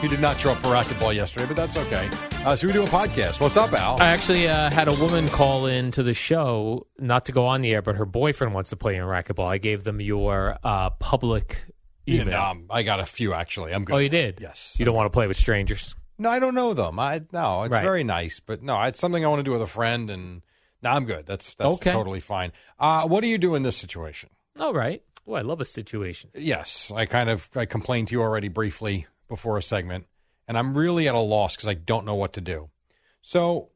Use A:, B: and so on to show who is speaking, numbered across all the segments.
A: He did not show up for racquetball yesterday, but that's okay. Uh, so we do a podcast. What's up, Al?
B: I actually uh, had a woman call in to the show, not to go on the air, but her boyfriend wants to play in racquetball. I gave them your uh, public
A: Yeah,
B: email.
A: no, um, I got a few actually. I'm good.
B: oh, you did?
A: Yes.
B: You don't want to play with strangers?
A: No, I don't know them. I no, it's
B: Right.
A: very nice, but no, it's something I want to do with a friend, and no, I'm good. That's that's
B: Okay.
A: totally fine. Uh, what do you do in this situation?
B: All right. Oh, I love a situation.
A: Yes, I kind of I complained to you already briefly before a segment, and I'm really at a loss because I don't know what to do. So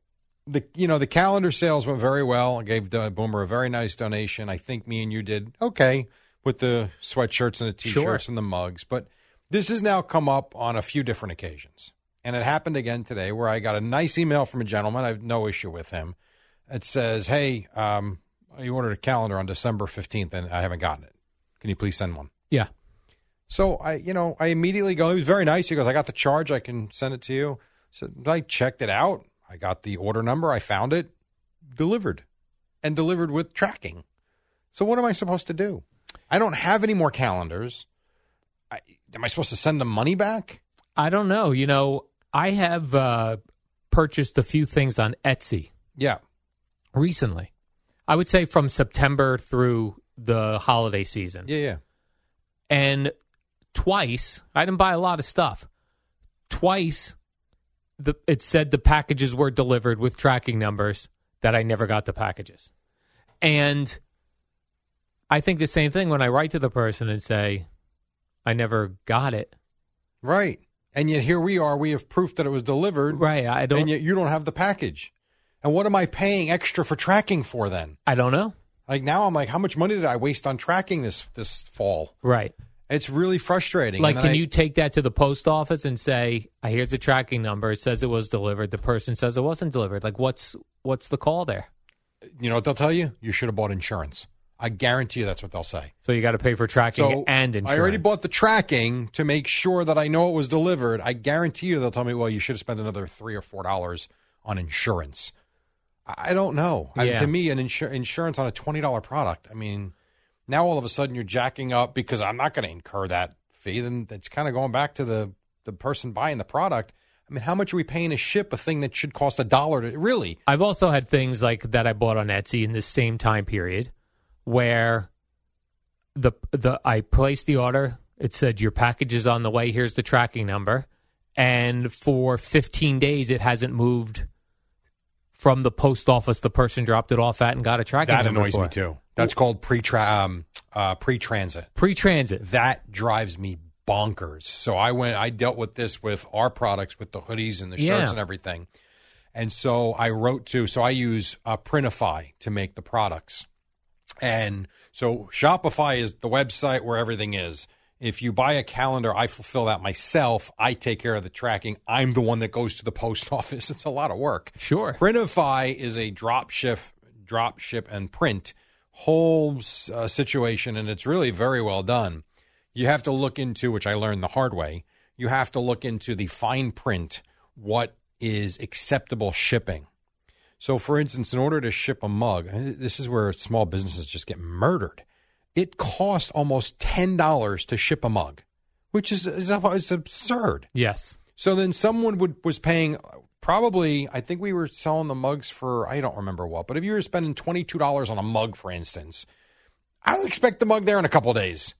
A: the you know the calendar sales went very well. I gave Boomer a very nice donation. I think me and you did okay with the sweatshirts and the t-shirts
B: Sure.
A: and the mugs, but this has now come up on a few different occasions, and it happened again today where I got a nice email from a gentleman. I have no issue with him. It says, "Hey, um, you ordered a calendar on December fifteenth, and I haven't gotten it. Can you please send one?"
B: Yeah.
A: So I, you know, I immediately go. He was very nice. He goes, "I got the charge. I can send it to you." So I checked it out. I got the order number. I found it, delivered, and delivered with tracking. So what am I supposed to do? I don't have any more calendars. I, am I supposed to send the money back?
B: I don't know. You know, I have uh, purchased a few things on Etsy
A: Yeah.
B: recently. I would say from September through the holiday season.
A: Yeah. Yeah.
B: and twice I didn't buy a lot of stuff. Twice, the it said the packages were delivered with tracking numbers that I never got the packages, and I think the same thing when I write to the person and say I never got it.
A: Right. And yet here we are. We have proof that it was delivered.
B: Right? I don't.
A: And yet you don't have the package. And what am I paying extra for tracking for then?
B: I don't know.
A: Like now I'm like, how much money did I waste on tracking this this fall?
B: Right?
A: It's really frustrating.
B: Like, can
A: I-
B: you take that to the post office and say, "I here's a tracking number. It says it was delivered." The person says it wasn't delivered. Like, what's what's the call there?
A: You know what they'll tell you? You should have bought insurance. I guarantee you that's what they'll say.
B: So you got to pay for tracking
A: So
B: and insurance.
A: I already bought the tracking to make sure that I know it was delivered. I guarantee you they'll tell me, well, you should have spent another three or four dollars on insurance. I I don't know. I-
B: Yeah.
A: to me, an insur- insurance on a twenty dollar product. I mean, now all of a sudden you're jacking up because I'm not going to incur that fee. Then it's kind of going back to the the person buying the product. I mean, how much are we paying to ship a thing that should cost a dollar to really?
B: I've also had things like that I bought on Etsy in this same time period where the the I placed the order, it said your package is on the way, here's the tracking number, and for 15 days it hasn't moved from the post office the person dropped it off at and got a tracking
A: That annoys me too. That's called pre um, uh, pre transit.
B: Pre-transit.
A: That drives me bonkers. So I went. I dealt with this with our products, with the hoodies and the shirts
B: Yeah.
A: and everything. And so I wrote to. So I use uh, Printify to make the products. And so Shopify is the website where everything is. If you buy a calendar, I fulfill that myself. I take care of the tracking. I'm the one that goes to the post office. It's a lot of work.
B: Sure.
A: Printify is a drop ship, drop ship and print whole uh, situation, and it's really very well done. You have to look into, which I learned the hard way. You have to look into the fine print, what is acceptable shipping. So, for instance, in order to ship a mug, this is where small businesses just get murdered. It costs almost ten dollars to ship a mug, which is, is, is absurd.
B: Yes.
A: So then someone would was paying probably I think we were selling the mugs for I don't remember what, but if you were spending twenty two dollars on a mug, for instance, I would expect the mug there in a couple days.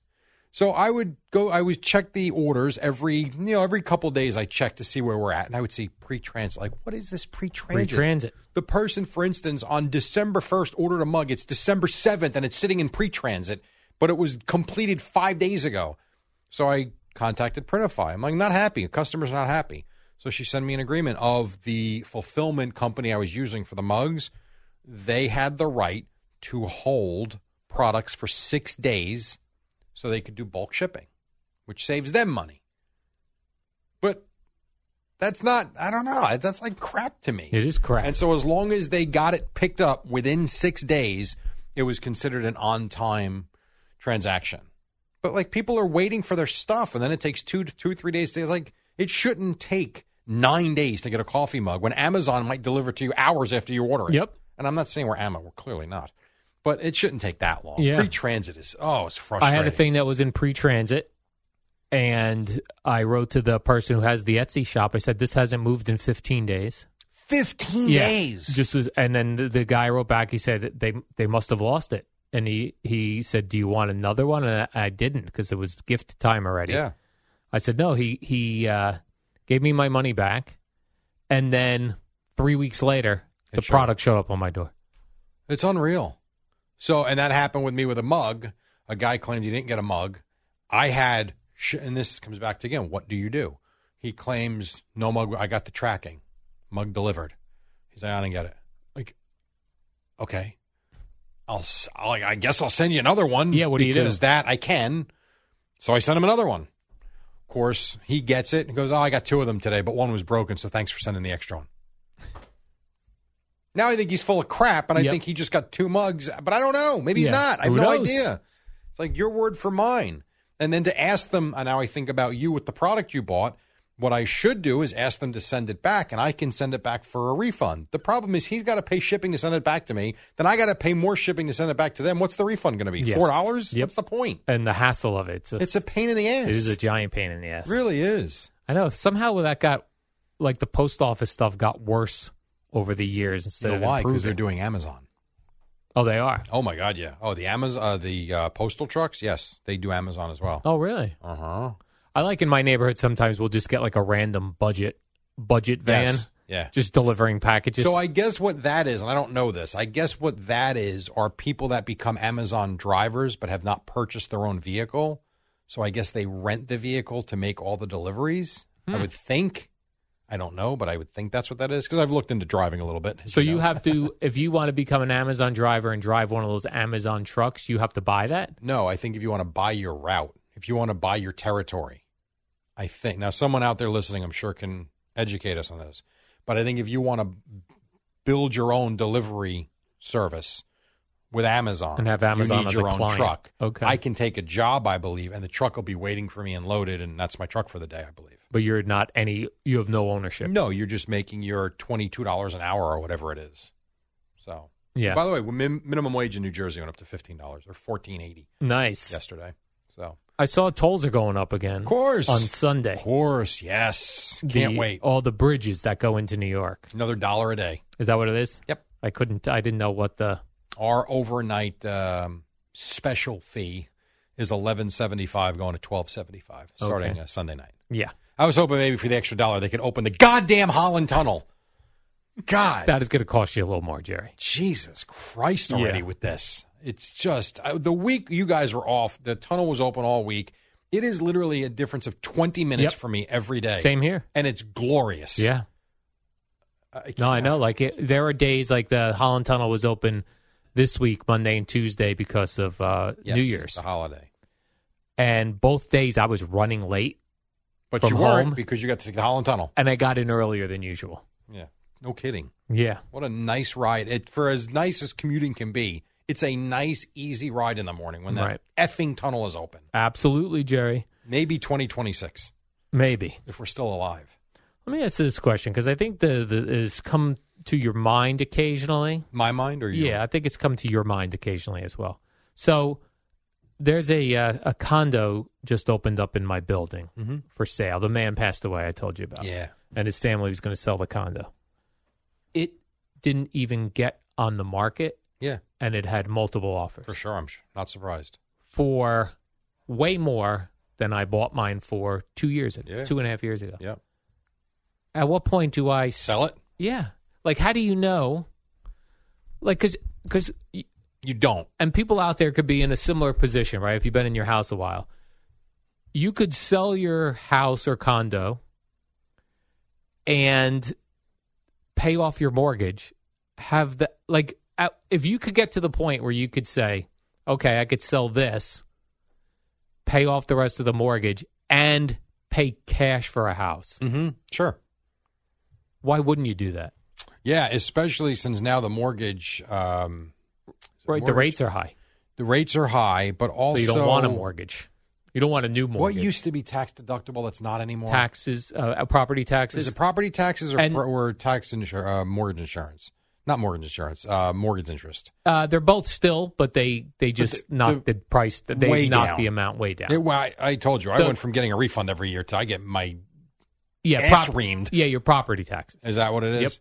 A: So I would go. I would check the orders every you know every couple days. I check to see where we're at, and I would see pre-transit. Like, what is this pre-transit?
B: Pre-transit.
A: The person, for instance, on December first ordered a mug. It's December seventh, and it's sitting in pre-transit, but it was completed five days ago. So I contacted Printify. I'm like, not happy. The customer's not happy. So she sent me an agreement of the fulfillment company I was using for the mugs. They had the right to hold products for six days so they could do bulk shipping, which saves them money. That's not, I don't know, that's like crap to me.
B: It is crap.
A: And so as long as they got it picked up within six days, it was considered an on time transaction. But like people are waiting for their stuff and then it takes two to two, three days to like it shouldn't take nine days to get a coffee mug when Amazon might deliver to you hours after you order it.
B: Yep.
A: And I'm not saying we're Amazon, we're clearly not. But it shouldn't take that long.
B: Yeah.
A: Pre transit is oh, it's frustrating.
B: I had a thing that was in pre-transit, and I wrote to the person who has the Etsy shop. I said, "This hasn't moved in 15 days."
A: Fifteen
B: Yeah.
A: days.
B: Just was, and then the, the guy wrote back. He said they they must have lost it, and he he said, "Do you want another one?" And I, I didn't because it was gift time already.
A: yeah.
B: I said no. He he uh, gave me my money back, and then three weeks later,
A: It
B: the
A: showed
B: product showed up on my door.
A: It's unreal. So, and that happened with me with a mug. A guy claimed he didn't get a mug. I had, sh- and this comes back to again, what do you do? He claims no mug. I got the tracking, mug delivered. He's like, I didn't get it. Like, okay, I'll, I'll I guess I'll send you another one.
B: Yeah, what do you do?
A: Because that I can. So I sent him another one. Of course, he gets it and goes, "Oh, I got two of them today, but one was broken. So thanks for sending the extra one." Now I think he's full of crap, and I
B: Yep.
A: think he just got two mugs. But I don't know. Maybe he's
B: Yeah.
A: not. I have
B: Who
A: no
B: knows?
A: idea. It's like your word for mine. And then to ask them, and now I think about you with the product you bought. What I should do is ask them to send it back, and I can send it back for a refund. The problem is he's got to pay shipping to send it back to me. Then I got to pay more shipping to send it back to them. What's the refund going to be?
B: Yeah.
A: Four dollars?
B: Yep.
A: What's the point?
B: And the hassle of it. It's, just-
A: It's a pain in the ass.
B: it is a giant pain in the ass.
A: It really is.
B: I know. Somehow that got like the post office stuff got worse over the years instead
A: So
B: of
A: why? Because they're doing Amazon.
B: Oh, they are.
A: Oh my God, yeah. Oh, the Amazon, uh, the uh, postal trucks. Yes, they do Amazon as well.
B: Oh, really?
A: Uh huh.
B: I like in my neighborhood sometimes we'll just get like a random budget budget van
A: Yes. Yeah.
B: just delivering packages.
A: So I guess what that is, and I don't know this. I guess what that is are people that become Amazon drivers but have not purchased their own vehicle. So I guess they rent the vehicle to make all the deliveries. I
B: Hmm.
A: would think. I don't know, but I would think that's what that is because I've looked into driving a little bit.
B: so you
A: know.
B: have to if you want to become an Amazon driver and drive one of those Amazon trucks, you have to buy that.
A: No, I think if you want to buy your route, if you want to buy your territory, I think now someone out there listening, I'm sure can educate us on this. But I think if you want to build your own delivery service with Amazon
B: And have Amazon
A: you need
B: as
A: your
B: a
A: own
B: client.
A: truck.
B: Okay.
A: I can take a job, I believe, and the truck will be waiting for me and loaded, and that's my truck for the day, I believe.
B: But you're not any you have no ownership.
A: No, you're just making your twenty two dollars an hour or whatever it is. So,
B: Yeah.
A: By the way, min- minimum wage in New Jersey went up to fifteen dollars or fourteen eighty
B: nice.
A: yesterday. So,
B: I saw tolls are going up again.
A: of course,
B: On Sunday.
A: Of course, yes. Can't
B: The-
A: wait.
B: All the bridges that go into New York.
A: Another dollar a day.
B: Is that what it is?
A: Yep.
B: I couldn't I didn't know what the
A: Our overnight um, special fee is eleven seventy five, going to twelve seventy five starting
B: Okay.
A: Sunday night.
B: Yeah.
A: I was hoping maybe for the extra dollar they could open the goddamn Holland Tunnel. God,
B: That is going to cost you a little more, Jerry.
A: Jesus Christ already
B: Yeah.
A: with this. It's just uh, the week you guys were off. The tunnel was open all week. It is literally a difference of twenty minutes
B: Yep.
A: for me every day.
B: Same here.
A: and it's glorious.
B: Yeah.
A: I
B: No, I know. Like it, there are days like the Holland Tunnel was open this week, Monday and Tuesday, because of uh,
A: Yes,
B: New Year's,
A: the holiday.
B: and both days I was running late,
A: But you weren't
B: home?
A: because you got to take the Holland Tunnel.
B: and I got in earlier than usual.
A: Yeah, no kidding.
B: Yeah,
A: What a nice ride! It for as nice as commuting can be. It's a nice, easy ride in the morning when that
B: Right.
A: effing tunnel is open.
B: absolutely, Jerry.
A: Maybe twenty twenty six
B: Maybe.
A: if we're still alive.
B: Let me ask you this question because I think the, the it has come to your mind occasionally.
A: My mind or you?
B: Yeah, I think it's come to your mind occasionally as well. So there's a uh, a condo just opened up in my building
A: Mm-hmm.
B: for sale. The man passed away. I told you about.
A: Yeah.
B: and his family was going to sell the condo. It didn't even get on the market,
A: Yeah,
B: and it had multiple offers
A: for sure. I'm not surprised.
B: for way more than I bought mine for two years ago,
A: Yeah.
B: two and a half years ago.
A: Yeah.
B: At what point do I
A: Sell it?
B: Yeah, like how do you know? Like, because because
A: You don't.
B: and people out there could be in a similar position, right? If you've been in your house a while, you could sell your house or condo and pay off your mortgage. Have the like, if you could get to the point where you could say, okay, I could sell this, pay off the rest of the mortgage, and pay cash for a house.
A: Mm-hmm. Sure.
B: Why wouldn't you do that?
A: Yeah, especially since now the mortgage, um,
B: Right, the rates are high,
A: the rates are high, but also
B: so you don't want a mortgage. You don't want a new mortgage.
A: What used to be tax deductible that's not anymore?
B: taxes, uh, property taxes.
A: Is it property taxes or,
B: And-
A: or tax insur- uh, mortgage insurance? Not mortgage insurance, uh, mortgage interest.
B: Uh, they're both still, but they they just
A: the-
B: knocked the, price. They knocked
A: down.
B: the amount way down.
A: It- well, I, I told you, I went from getting a refund every year to I get my.
B: yeah, prop-
A: reamed.
B: Yeah, your property taxes.
A: Is that what it is?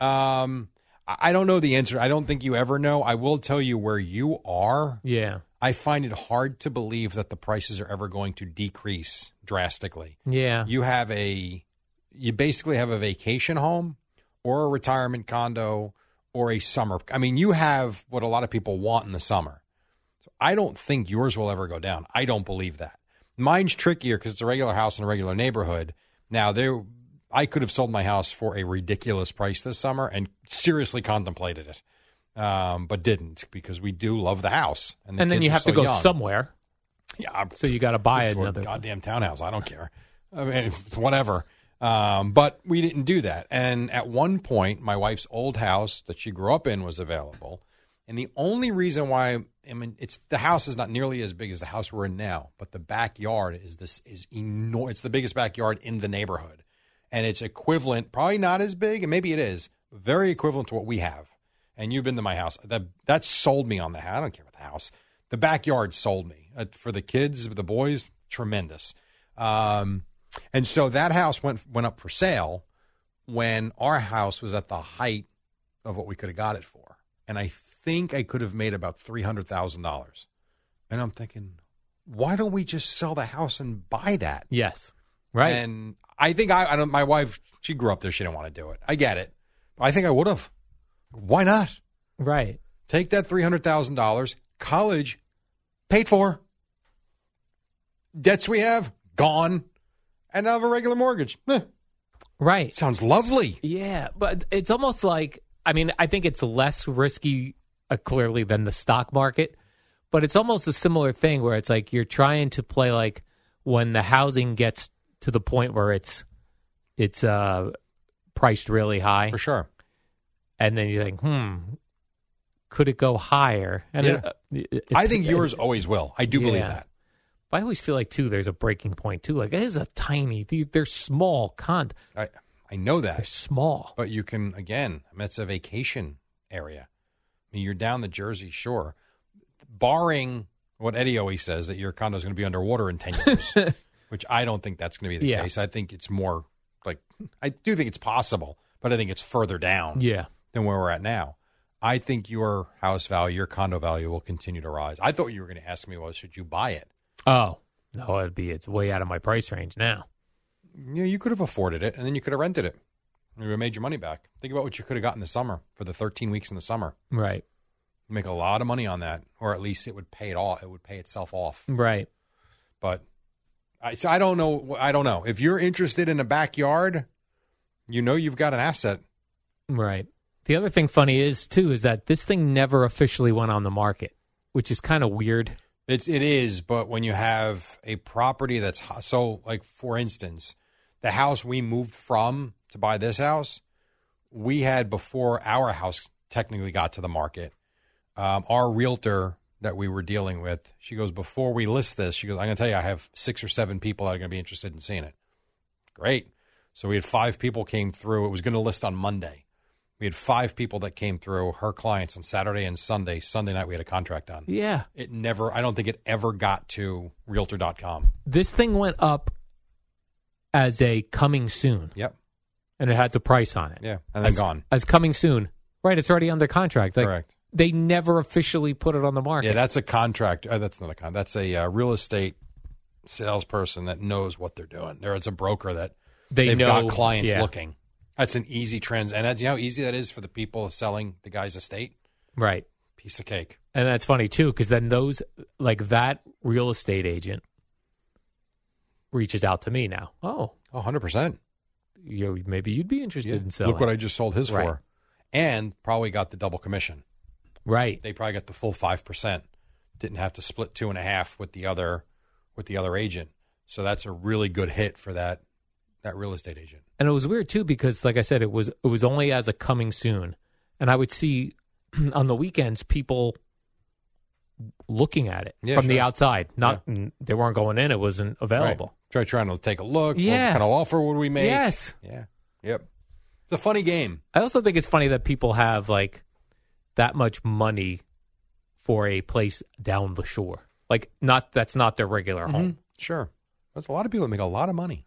A: Um, I I don't know the answer. I don't think you ever know. I will tell you where you are.
B: yeah,
A: I find it hard to believe that the prices are ever going to decrease drastically.
B: yeah,
A: You have a, you basically have a vacation home or a retirement condo or a summer. I mean, you have what a lot of people want in the summer. So I don't think yours will ever go down. I don't believe that. Mine's trickier because it's a regular house in a regular neighborhood. Now there, I could have sold my house for a ridiculous price this summer and seriously contemplated it, um, but didn't because we do love the house. the
B: and then you have to go
A: young.
B: somewhere,
A: Yeah, I'm-
B: so you got to buy another.
A: goddamn townhouse. I don't care. I mean, whatever. Um, but we didn't do that. And at one point, my wife's old house that she grew up in was available. And the only reason why I mean, it's the house is not nearly as big as the house we're in now, but the backyard is this is enormous. It's the biggest backyard in the neighborhood, and it's equivalent, probably not as big, and maybe it is, very equivalent to what we have. And you've been to my house. That that sold me on the house. I don't care about the house. The backyard sold me uh, for the kids, the boys. Tremendous. Um, and so that house went went up for sale when our house was at the height of what we could have got it for, and I think I could have made about three hundred thousand dollars. And I'm thinking, why don't we just sell the house and buy that?
B: Yes, right.
A: And I think I, I don't, my wife, she grew up there. She didn't want to do it. I get it. I think I would have. Why not?
B: right.
A: Take that $300,000, college paid for, debts we have gone, and now have a regular mortgage. Eh,
B: Right.
A: sounds lovely.
B: Yeah, but it's almost like I mean, I think it's less risky uh, clearly than the stock market, but it's almost a similar thing where it's like you're trying to play like when the housing gets to the point where it's it's uh priced really high
A: For sure.
B: And then you think, "Hmm, could it go higher?" And
A: Yeah.
B: it, uh, it-
A: I think yours always will. I do believe
B: Yeah.
A: that.
B: I always feel like too. There's a breaking point too. Like it is a tiny. These they're small. Con.
A: I, I know
B: They're
A: that.
B: small.
A: But you can, again, I mean, it's a vacation area. I mean, you're down the Jersey Shore. Barring what Eddie always says, that your condo is going to be underwater in 10 years, which I don't think that's going to be the
B: Yeah.
A: case. I think it's more like, I do think it's possible, but I think it's further down
B: Yeah.
A: Than where we're at now. I think your house value, your condo value will continue to rise. I thought you were going to ask me was, should you buy it?
B: Oh no, it'd be it's way out of my price range now.
A: Yeah, you could have afforded it, and then you could have rented it. You would have made your money back. Think about what you could have got in the summer for the 13 weeks in the summer.
B: Right.
A: You make a lot of money on that, or at least it would pay it all. It would pay itself off.
B: Right.
A: But I, so I don't know. I don't know if you're interested in a backyard. You know, you've got an asset.
B: Right. The other thing funny is too is that this thing never officially went on the market, which is kind of weird.
A: It's it is, but when you have a property that's so, like for instance, the house we moved from to buy this house, we had before our house technically got to the market. Um, our realtor that we were dealing with, she goes, before we list this, she goes, I'm going to tell you, I have six or seven people that are going to be interested in seeing it. Great. So we had five people came through. It was going to list on Monday. We had five people that came through, her clients on Saturday and Sunday. Sunday night, we had a contract done.
B: Yeah.
A: It never, I don't think it ever got to realtor.com.
B: This thing went up as a coming soon,
A: Yep.
B: and it had the price on it.
A: Yeah. And then
B: as,
A: gone.
B: As coming soon. Right. It's already under contract. Like,
A: Correct.
B: They never officially put it on the market.
A: Yeah, that's a contract. Uh, that's not a con. That's a uh, real estate salesperson that knows what they're doing. There, it's a broker that
B: they
A: they've
B: know
A: got clients
B: yeah.
A: looking. That's an easy trans. And that's, you know how easy that is for the people selling the guy's estate?
B: Right.
A: Piece of cake.
B: And that's funny too, because then those like that real estate agent reaches out to me now. Oh,
A: Oh, 100%.
B: you maybe you'd be interested
A: Yeah.
B: in selling.
A: Look what I just sold his
B: Right.
A: for. And probably got the double commission.
B: right.
A: They probably got the full 5%. Didn't have to split two and a half with the other with the other agent. So that's a really good hit for that that real estate agent.
B: And it was weird too because, like I said, it was it was only as a coming soon, and I would see on the weekends people looking at it
A: Yeah,
B: from the outside. Not they weren't going in; it wasn't available.
A: Right. Try trying to take a look.
B: Yeah.
A: What kind of offer would we make?
B: Yes.
A: Yeah. Yep. It's a funny game.
B: I also think it's funny that people have like that much money for a place down the shore. Like, not that's not their regular mm-hmm. home.
A: Sure. There's a lot of people that make a lot of money.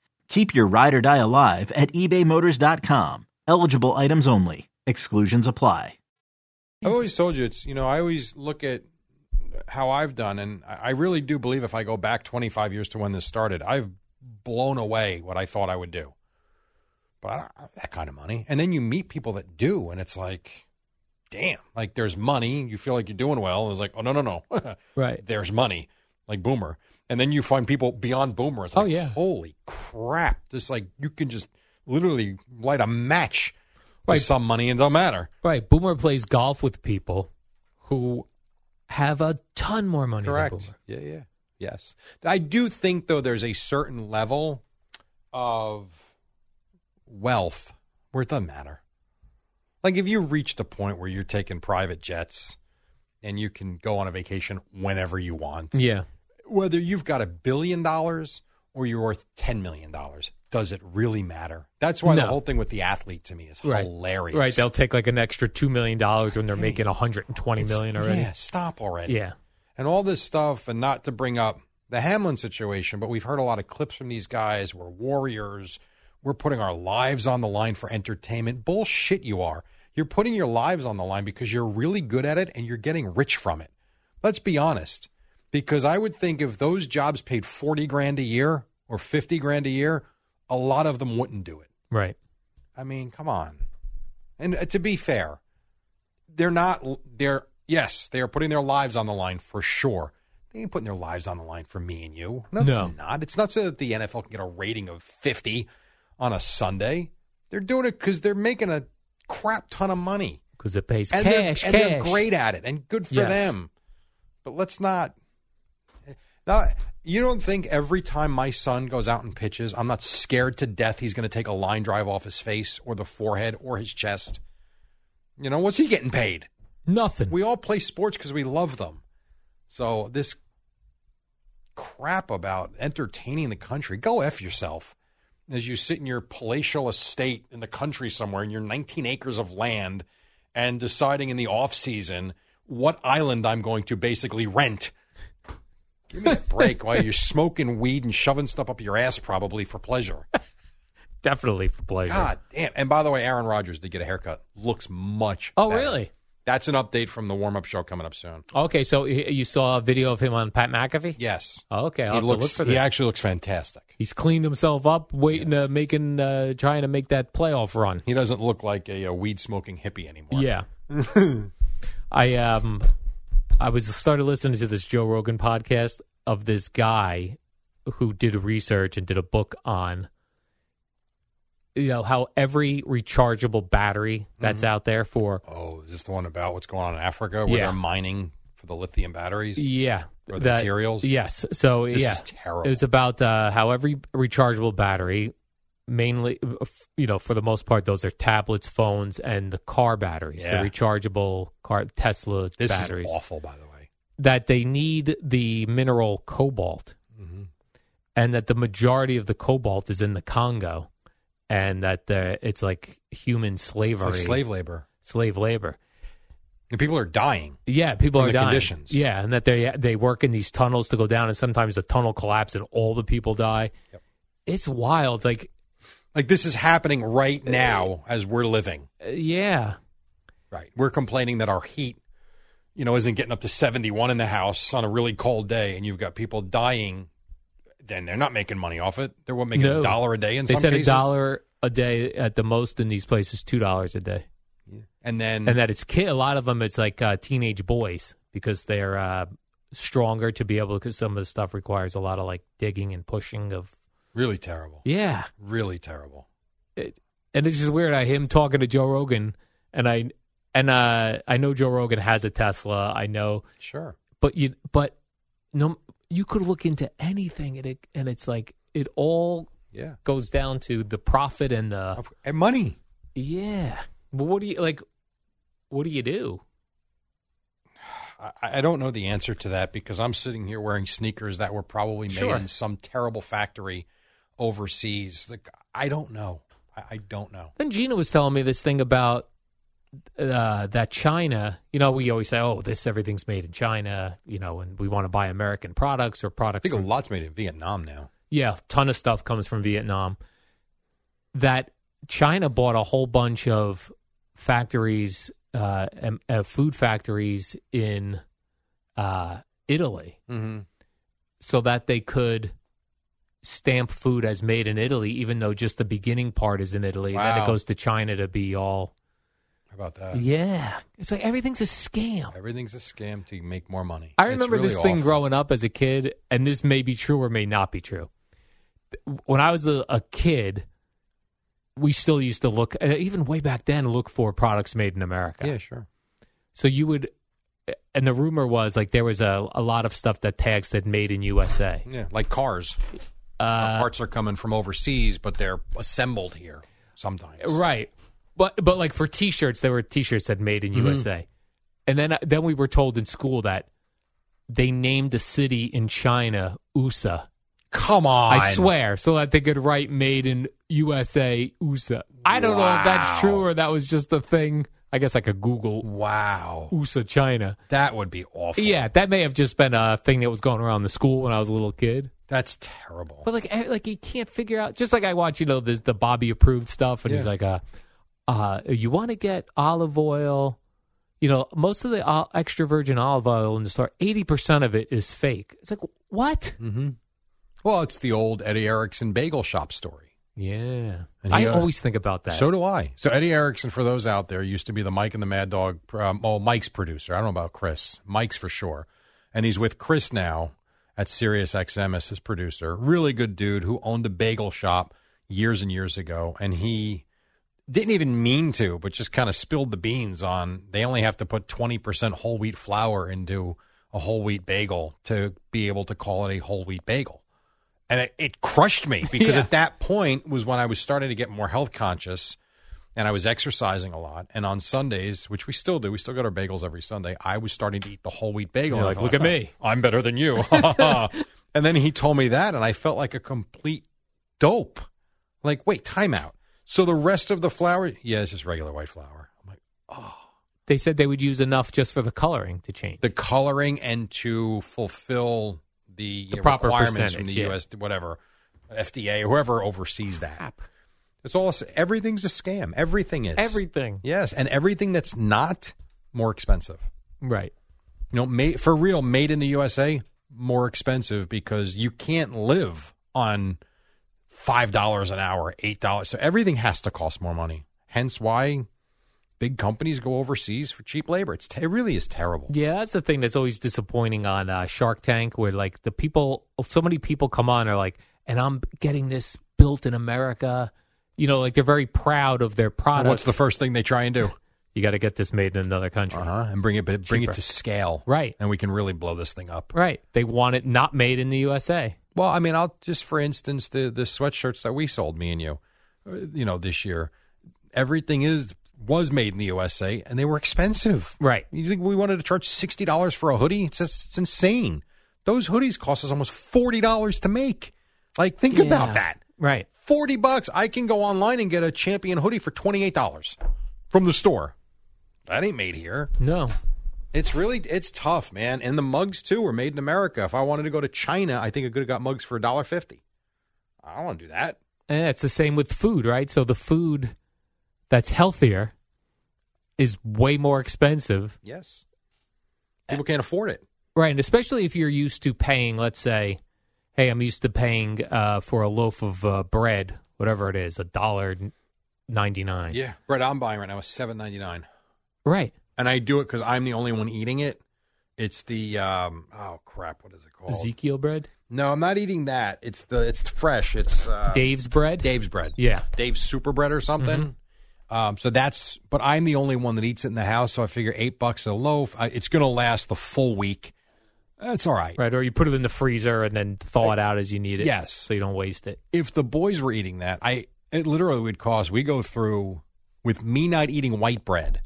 C: Keep your ride or die alive at ebaymotors.com. Eligible items only. Exclusions apply.
A: I've always told you it's you know I always look at how I've done, and I I really do believe if I go back 25 years to when this started, I've blown away what I thought I would do. But I don't have that kind of money, and then you meet people that do, and it's like, damn, like there's money, you feel like you're doing well, and it's like, oh no no no,
B: Right.
A: there's money, like Boomer, and then you find people beyond Boomer. It's
B: Oh, yeah.
A: holy crap, just like you can just literally light a match to some money and it don't matter.
B: Right. Boomer plays golf with people who have a ton more money than
A: Correct.
B: Boomer.
A: Yeah, yeah. Yes. I do think though there's a certain level of wealth where it doesn't matter. Like if you reach the point where you're taking private jets and you can go on a vacation whenever you want.
B: Yeah.
A: Whether you've got a billion dollars or you're worth 10 million dollars, does it really matter? That's why the whole thing with the athlete to me is
B: Right.
A: hilarious.
B: Right. They'll take like an extra $2 million when they're making 120 million already.
A: Yeah, stop already.
B: Yeah.
A: and all this stuff, and not to bring up the Hamlin situation, but we've heard a lot of clips from these guys. We're warriors. We're putting our lives on the line for entertainment. Bullshit, you are. You're putting your lives on the line because you're really good at it and you're getting rich from it. Let's be honest. Because I would think if those jobs paid 40 grand a year or 50 grand a year, a lot of them wouldn't do it.
B: Right.
A: I mean, come on. And uh, to be fair, they're not, they're, yes, they are putting their lives on the line for sure. They ain't putting their lives on the line for me and you. No,
B: No.
A: they're not. It's not so that the NFL can get a rating of 50 on a Sunday. They're doing it because they're making a crap ton of money.
B: Because it pays
A: And,
B: cash.
A: they're, and
B: cash.
A: they're great at it and good for
B: Yes.
A: them. But let's not. Now, you don't think every time my son goes out and pitches, I'm not scared to death he's going to take a line drive off his face or the forehead or his chest? You know, what's he getting paid?
B: Nothing.
A: We all play sports because we love them. So this crap about entertaining the country, go F yourself. As you sit in your palatial estate in the country somewhere in your 19 acres of land and deciding in the off season what island I'm going to basically rent. Give me a break while you're smoking weed and shoving stuff up your ass probably for pleasure.
B: Definitely for pleasure.
A: God damn. And by the way, Aaron Rodgers did get a haircut. Looks much
B: oh,
A: better.
B: really?
A: That's an update from the warm up show coming up soon.
B: Okay, so you saw a video of him on Pat McAfee.
A: Yes.
B: Oh, okay, I'll
A: he looks
B: look for this.
A: he actually looks fantastic.
B: He's cleaned himself up, waiting, uh, making, uh, trying to make that playoff run.
A: He doesn't look like a, a weed smoking hippie anymore.
B: Yeah. I um I was started listening to this Joe Rogan podcast of this guy who did research and did a book on you know how every rechargeable battery that's out there for
A: Oh, is this the one about what's going on in Africa where
B: Yeah.
A: they're mining for the lithium batteries?
B: yeah
A: Or the materials?
B: yes so
A: This
B: yeah
A: terrible.
B: it was about uh, how every rechargeable battery mainly you know for the most part those are tablets phones and the car batteries
A: Yeah.
B: the rechargeable car tesla
A: this
B: batteries
A: is awful, by the way.
B: that they need the mineral cobalt
A: Mm-hmm.
B: and that the majority of the cobalt is in the Congo and that the, it's like human slavery,
A: like slave labor.
B: slave labor.
A: And people are dying.
B: Yeah, people are dying.
A: conditions.
B: Yeah, and that they they work in these tunnels to go down, and sometimes the tunnel collapses and all the people die.
A: Yep.
B: It's wild. Like,
A: Like this is happening right now as we're living.
B: uh, yeah,
A: Right. We're complaining that our heat, you know, isn't getting up to 71 in the house on a really cold day and you've got people dying. Then they're not making money off it. They're what, making
B: No.
A: a dollar a day in
B: they
A: some
B: said a dollar a day at the most in these places, two dollars a day,
A: And then
B: and that it's kid. A lot of them, it's like uh, teenage boys because they're uh, stronger to be able. Because some of the stuff requires a lot of like digging and pushing of.
A: Really terrible.
B: Yeah,
A: Really terrible.
B: it, and it's just weird. I him talking to Joe Rogan, and I and uh, I know Joe Rogan has a Tesla. I know,
A: Sure.
B: but you but no, you could look into anything, and it and it's like it all
A: Yeah.
B: goes down to the profit and the
A: Of- And money.
B: yeah. But what do you like? What do you do?
A: I, I don't know the answer to that because I'm sitting here wearing sneakers that were probably made
B: Sure.
A: in some terrible factory overseas. Like I don't know. I, I don't know.
B: Then Gina was telling me this thing about uh, that China. You know, we always say, "Oh, this everything's made in China," you know, and we want to buy American products or products.
A: I think
B: from
A: a lot's made in Vietnam now.
B: Yeah, ton of stuff comes from Vietnam. That China bought a whole bunch of factories, uh, and, uh, food factories in uh, Italy,
A: Mm-hmm.
B: so that they could stamp food as made in Italy, even though just the beginning part is in Italy. and
A: Then
B: it goes to China to be all.
A: How about that?
B: yeah, it's like everything's a scam.
A: Everything's a scam to make more money.
B: I remember
A: really
B: this thing
A: awful.
B: growing up as a kid, and this may be true or may not be true. When I was a, a kid, we still used to look, uh, even way back then, look for products made in America.
A: Yeah, sure.
B: So you would, and the rumor was like there was a, a lot of stuff that tags said made in USA.
A: Yeah, like cars.
B: Uh,
A: Parts are coming from overseas, but they're assembled here sometimes.
B: Right. But but like for T-shirts, there were T-shirts that made
A: Mm-hmm.
B: in USA, and then then we were told in school that they named a city in China USA.
A: Come on.
B: I swear, so that they could write "Made in USA" USA. I don't know if that's true or that was just a thing. I guess I could Google
A: Wow.
B: USA China.
A: That would be awful.
B: Yeah, that may have just been a thing that was going around the school when I was a little kid.
A: That's terrible.
B: But like, eh, like you can't figure out. Just like I watch, you know, this the Bobby approved stuff, and he's
A: Yeah.
B: like, uh, uh, you want to get olive oil. You know, most of the uh, extra virgin olive oil in the store, eighty percent of it is fake. It's like what?
A: mm-hmm. Well, it's the old Eddie Erickson bagel shop story.
B: Yeah,
A: And
B: I
A: he, uh,
B: always think about that.
A: So do I. So Eddie Erickson, for those out there, used to be the Mike and the Mad Dog. Um, oh, Mike's producer. I don't know about Chris. Mike's for sure, and he's with Chris now at Sirius XM as his producer. Really good dude who owned a bagel shop years and years ago, and he didn't even mean to, but just kind of spilled the beans on. They only have to put twenty percent whole wheat flour into a whole wheat bagel to be able to call it a whole wheat bagel and it, it crushed me because
B: Yeah.
A: at that point was when I was starting to get more health conscious and I was exercising a lot. And on Sundays, which we still do, we still get our bagels every Sunday. I was starting to eat the whole wheat bagel.
B: You're like,
A: thought,
B: "Look at oh, me."
A: "Oh, I'm better than you. and then he told me that, and I felt like a complete dope. Like, wait, timeout. So the rest of the flour, yeah, it's just regular white flour. I'm like, oh.
B: They said they would use enough just for the coloring to change.
A: the coloring and to fulfill the, know,
B: proper
A: requirements from the
B: yeah.
A: U.S. whatever FDA, whoever oversees that. It's all everything's a scam. Everything is
B: Everything.
A: Yes, and everything that's not more expensive.
B: Right.
A: You know, made, for real, made in the USA, more expensive because you can't live on five dollars an hour, eight dollars. So everything has to cost more money. Hence why big companies go overseas for cheap labor. It's it really is terrible.
B: Yeah, that's the thing that's always disappointing on uh, Shark Tank, where like the people, so many people come on are like, and I'm getting this built in America. You know, like they're very proud of their
A: And
B: product.
A: what's the first thing they try and do?
B: you got to get this made in another country.
A: Uh-huh. And bring it bring
B: Cheaper.
A: it to scale.
B: Right.
A: And we can really blow this thing up.
B: Right. They want it not made in the USA.
A: Well, I mean, I'll just for instance the the sweatshirts that we sold me and you, uh, you know, this year, everything is was made in the USA and they were expensive.
B: Right.
A: You think we wanted to charge sixty dollars for a hoodie? It's just it's insane. Those hoodies cost us almost forty dollars to make. Like, think
B: Yeah.
A: about that.
B: Right.
A: Forty bucks. I can go online and get a champion hoodie for twenty eight dollars from the store. That ain't made here.
B: No.
A: It's really it's tough, man. And the mugs too were made in America. If I wanted to go to China, I think I could have got mugs for a dollar fifty. I don't want to do that.
B: And it's the same with food, right? So the food that's healthier is way more expensive.
A: Yes. People can't afford it.
B: Right. And especially if you're used to paying, let's say, hey, I'm used to paying uh, for a loaf of uh, bread, whatever it is, a dollar ninety nine.
A: Yeah. Bread I'm buying right now is seven ninety nine.
B: Right.
A: And I do it because I'm the only one eating it. It's the um oh crap, what is it called?
B: Ezekiel bread?
A: No, I'm not eating that. It's the it's fresh. It's uh,
B: Dave's bread?
A: Dave's bread.
B: Yeah.
A: Dave's super bread or something. Um, so that's, but I'm the only one that eats it in the house. So I figure eight bucks a loaf. I, it's going to last the full week. That's all right.
B: Right. Or you put it in the freezer and then thaw it out as you need it.
A: Yes.
B: So you don't waste it.
A: If the boys were eating that, I it literally would cost. We go through with me not eating white bread.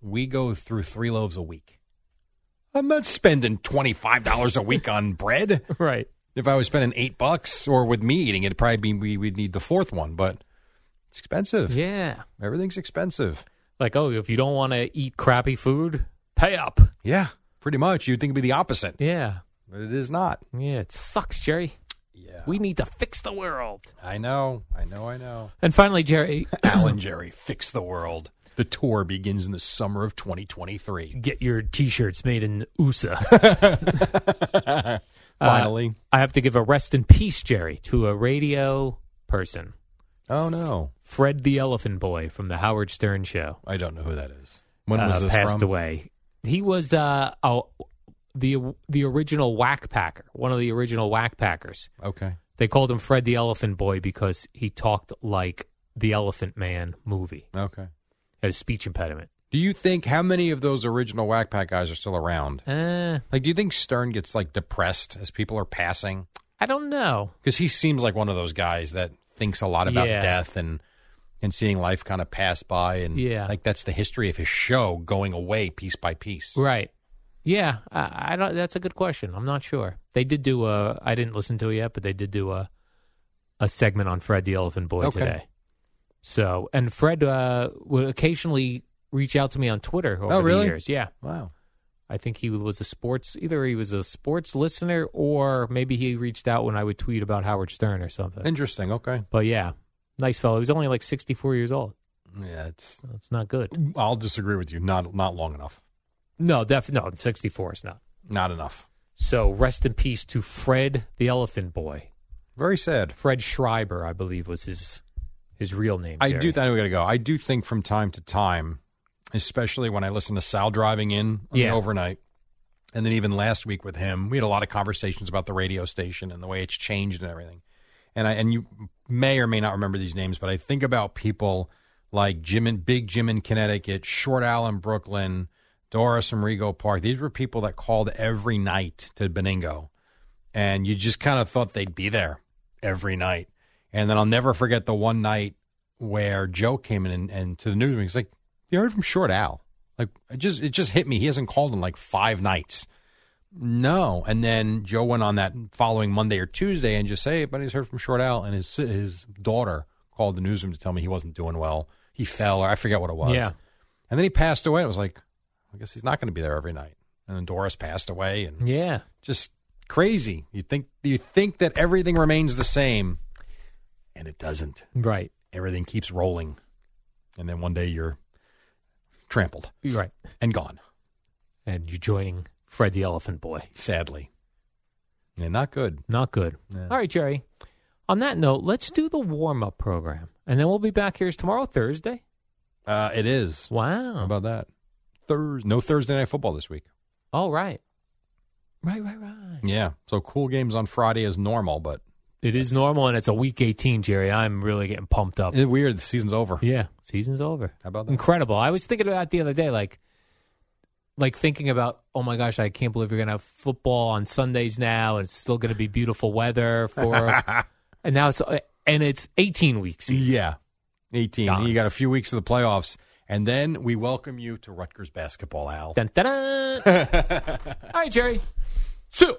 A: We go through three loaves a week. I'm not spending twenty five dollars a week on bread.
B: Right.
A: If I was spending eight bucks, or with me eating it, it'd probably be we would need the fourth one. But it's expensive.
B: Yeah.
A: Everything's expensive.
B: Like, oh, if you don't want to eat crappy food, pay up.
A: Yeah, pretty much. You'd think it'd be the opposite,
B: Yeah.
A: but it is not.
B: Yeah. It sucks, Jerry.
A: Yeah,
B: We need to fix the world.
A: I know, I know, I know.
B: And finally, Jerry,
A: Al and Jerry, fix the world. The tour begins in the summer of 2023.
B: get your T-shirts made in USA.
A: Finally.
B: I have to give a rest in peace, Jerry, to a radio person,
A: oh no,
B: Fred the Elephant Boy from the Howard Stern Show.
A: I don't know who that is. When was
B: uh,
A: this
B: passed
A: from?
B: away. He was uh, oh, the the original Whack Packer, one of the original Whack Packers.
A: Okay.
B: They called him Fred the Elephant Boy because he talked like the Elephant Man movie.
A: Okay.
B: Had a speech impediment.
A: Do you think how many of those original Whack Pack guys are still around?
B: Uh,
A: Like, do you think Stern gets like depressed as people are passing?
B: I don't know.
A: Because he seems like one of those guys that thinks a lot about
B: Yeah.
A: death and and seeing life kind of pass by, and
B: Yeah.
A: like that's the history of his show going away piece by piece.
B: Right. Yeah, I, I don't. That's a good question. I'm not sure. They did do a. I didn't listen to it yet, but they did do a a segment on Fred the Elephant Boy
A: Okay.
B: today. So, and Fred uh, would occasionally reach out to me on Twitter over
A: Oh, really?
B: the years. Yeah,
A: Wow.
B: I think he was a sports. Either he was a sports listener, or maybe he reached out when I would tweet about Howard Stern or something.
A: Interesting. Okay.
B: but yeah, nice fellow. He's only like 64 years old.
A: Yeah, it's.
B: That's not good.
A: I'll disagree with you. Not not long enough.
B: No, definitely no. 64 is not.
A: Not enough.
B: So rest in peace to Fred the Elephant Boy.
A: Very sad.
B: Fred Schreiber, I believe, was his his real name.
A: I
B: Jerry.
A: do. think we got to go. I do think from time to time, especially when I listen to Sal driving in
B: Yeah.
A: overnight, and then even last week with him, we had a lot of conversations about the radio station and the way it's changed and everything. And I and you may or may not remember these names, but I think about people like Jim and Big Jim in Connecticut, Short Al in Brooklyn, Doris from Rego Park. These were people that called every night to Benigno, and you just kind of thought they'd be there every night. And then I'll never forget the one night where Joe came in and, and to the newsroom. He's like, "You heard from Short Al?" Like it just it just hit me. He hasn't called in like five nights. No, and then Joe went on that following Monday or Tuesday and just say, "But he's heard from Short Al," and his his daughter called the newsroom to tell me he wasn't doing well. He fell, or I forget what it was.
B: Yeah.
A: and then he passed away. It was like, I guess he's not going to be there every night. And then Doris passed away, and
B: Yeah.
A: just crazy. You think you think that everything remains the same, and it doesn't.
B: Right.
A: Everything keeps rolling, and then one day you're trampled
B: Right.
A: and gone.
B: and you're joining Fred the Elephant Boy.
A: Sadly. Yeah, not good.
B: Not good.
A: Yeah.
B: All right, Jerry. On that note, let's do the warm up program, and then we'll be back here tomorrow, Thursday.
A: Uh, it is.
B: Wow.
A: How about that? Thurs no Thursday night football this week.
B: All right. Right, right, right.
A: Yeah. So cool games on Friday is normal, but
B: It is normal, and it's a week 18, Jerry. I'm really getting pumped up.
A: it's weird. The season's over.
B: yeah, season's over.
A: How about that?
B: Incredible. I was thinking about that the other day, like, like thinking about, oh my gosh, I can't believe you're gonna have football on Sundays now, and it's still gonna be beautiful weather for, and now it's and it's 18 weeks.
A: Yeah. 18.
B: Gone.
A: You got a few weeks of the playoffs. And then we welcome you to Rutgers basketball, Al.
B: Dun, dun, dun. All right, Jerry. So.